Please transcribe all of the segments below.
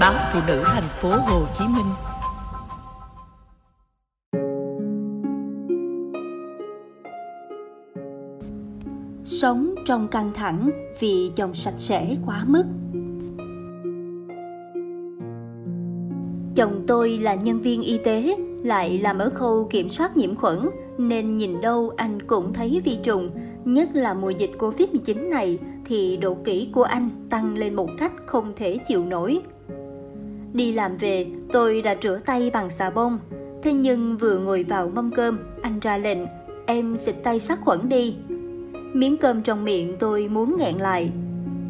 báo phụ nữ thành phố Hồ Chí Minh. Sống trong căng thẳng vì chồng sạch sẽ quá mức. Chồng tôi là nhân viên y tế, lại làm ở khâu kiểm soát nhiễm khuẩn, nên nhìn đâu anh cũng thấy vi trùng, nhất là mùa dịch Covid-19 này thì độ kỹ của anh tăng lên một cách không thể chịu nổi. Đi làm về, tôi đã rửa tay bằng xà bông. Thế nhưng vừa ngồi vào mâm cơm, anh ra lệnh, em xịt tay sát khuẩn đi. Miếng cơm trong miệng tôi muốn nghẹn lại.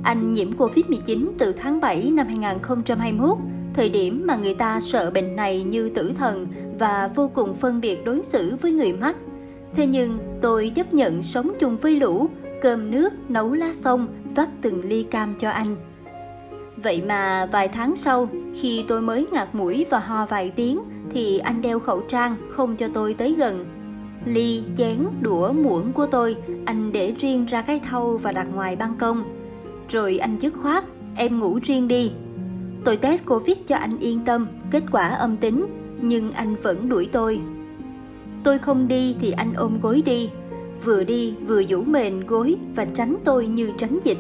Anh nhiễm Covid-19 từ tháng 7 năm 2021, thời điểm mà người ta sợ bệnh này như tử thần và vô cùng phân biệt đối xử với người mắc. Thế nhưng tôi chấp nhận sống chung với lũ, cơm nước, nấu lá sông, vắt từng ly cam cho anh. Vậy mà vài tháng sau, khi tôi mới ngạt mũi và ho vài tiếng, thì anh đeo khẩu trang không cho tôi tới gần. Ly, chén, đũa, muỗng của tôi, anh để riêng ra cái thau và đặt ngoài ban công. Rồi anh dứt khoát, em ngủ riêng đi. Tôi test Covid cho anh yên tâm, kết quả âm tính, nhưng anh vẫn đuổi tôi. Tôi không đi thì anh ôm gối đi, vừa đi vừa rủ mền gối và tránh tôi như tránh dịch.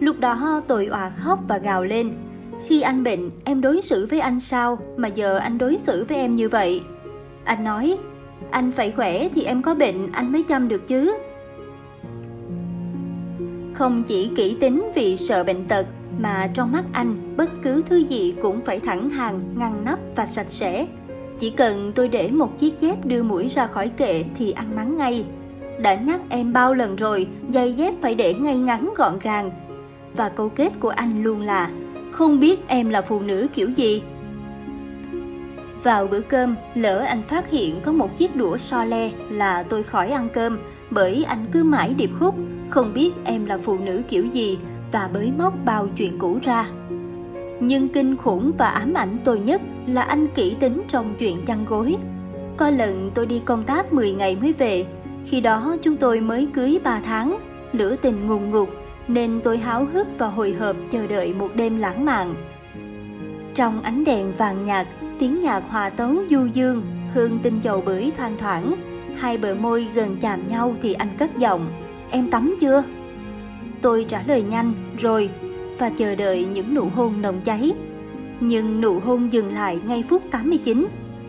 Lúc đó tôi òa khóc và gào lên. Khi anh bệnh, em đối xử với anh sao mà giờ anh đối xử với em như vậy? Anh nói, anh phải khỏe thì em có bệnh anh mới chăm được chứ. Không chỉ kỹ tính vì sợ bệnh tật mà trong mắt anh bất cứ thứ gì cũng phải thẳng hàng, ngăn nắp và sạch sẽ. Chỉ cần tôi để một chiếc dép đưa mũi ra khỏi kệ thì ăn mắng ngay. Đã nhắc em bao lần rồi, giày dép phải để ngay ngắn gọn gàng. Và câu kết của anh luôn là không biết em là phụ nữ kiểu gì. Vào bữa cơm, lỡ anh phát hiện có một chiếc đũa so le là tôi khỏi ăn cơm bởi anh cứ mãi điệp khúc, không biết em là phụ nữ kiểu gì và bới móc bao chuyện cũ ra. Nhưng kinh khủng và ám ảnh tôi nhất là anh kỹ tính trong chuyện chăn gối. Có lần tôi đi công tác 10 ngày mới về, khi đó chúng tôi mới cưới 3 tháng, lửa tình ngùng ngục nên tôi háo hức và hồi hộp chờ đợi một đêm lãng mạn. Trong ánh đèn vàng nhạt, tiếng nhạc hòa tấu du dương, hương tinh dầu bưởi thoang thoảng, hai bờ môi gần chạm nhau thì anh cất giọng, em tắm chưa? Tôi trả lời nhanh, rồi, và chờ đợi những nụ hôn nồng cháy. Nhưng nụ hôn dừng lại ngay phút 89.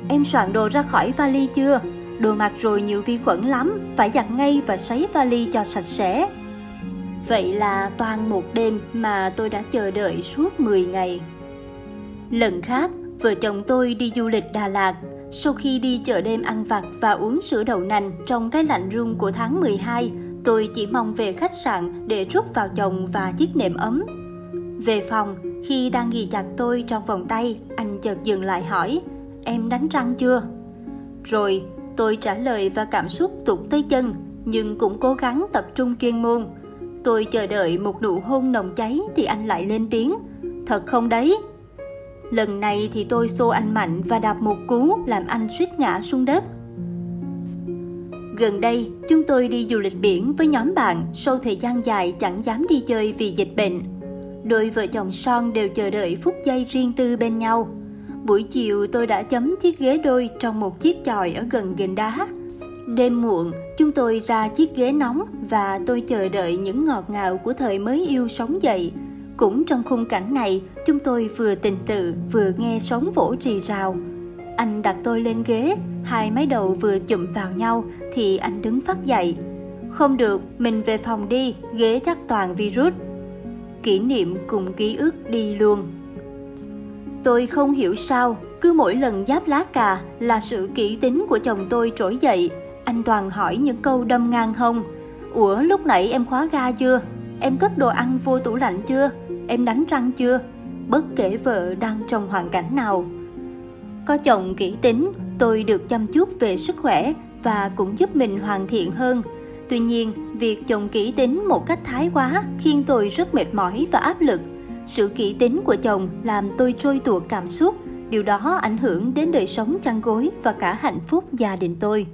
Em soạn đồ ra khỏi vali chưa? Đồ mặc rồi nhiều vi khuẩn lắm, phải giặt ngay và sấy vali cho sạch sẽ. Vậy là toàn một đêm mà tôi đã chờ đợi suốt 10 ngày. Lần khác, vợ chồng tôi đi du lịch Đà Lạt. Sau khi đi chợ đêm ăn vặt và uống sữa đậu nành trong cái lạnh rung của tháng 12, tôi chỉ mong về khách sạn để rút vào chồng và chiếc nệm ấm. Về phòng, khi đang ghi chặt tôi trong vòng tay, anh chợt dừng lại hỏi, em đánh răng chưa? Rồi, tôi trả lời và cảm xúc tụt tới chân, nhưng cũng cố gắng tập trung chuyên môn. Tôi chờ đợi một nụ hôn nồng cháy thì anh lại lên tiếng, thật không đấy? Lần này thì tôi xô anh mạnh và đạp một cú làm anh suýt ngã xuống đất. Gần đây, chúng tôi đi du lịch biển với nhóm bạn sau thời gian dài chẳng dám đi chơi vì dịch bệnh. Đôi vợ chồng son đều chờ đợi phút giây riêng tư bên nhau. Buổi chiều tôi đã chấm chiếc ghế đôi trong một chiếc chòi ở gần gành đá. Đêm muộn, chúng tôi ra chiếc ghế nóng và tôi chờ đợi những ngọt ngào của thời mới yêu sống dậy. Cũng trong khung cảnh này, chúng tôi vừa tình tự vừa nghe sóng vỗ rì rào. Anh đặt tôi lên ghế, hai mái đầu vừa chụm vào nhau thì anh đứng phát dậy. Không được, mình về phòng đi, ghế chắc toàn virus. Kỷ niệm cùng ký ức đi luôn. Tôi không hiểu sao, cứ mỗi lần giáp lá cà là sự kỹ tính của chồng tôi trỗi dậy. Anh toàn hỏi những câu đâm ngang hông. Ủa lúc nãy em khóa ga chưa? Em cất đồ ăn vô tủ lạnh chưa? Em đánh răng chưa? Bất kể vợ đang trong hoàn cảnh nào. Có chồng kỹ tính, tôi được chăm chút về sức khỏe và cũng giúp mình hoàn thiện hơn. Tuy nhiên, việc chồng kỹ tính một cách thái quá khiến tôi rất mệt mỏi và áp lực. Sự kỹ tính của chồng làm tôi trôi tuột cảm xúc, điều đó ảnh hưởng đến đời sống chăn gối và cả hạnh phúc gia đình tôi.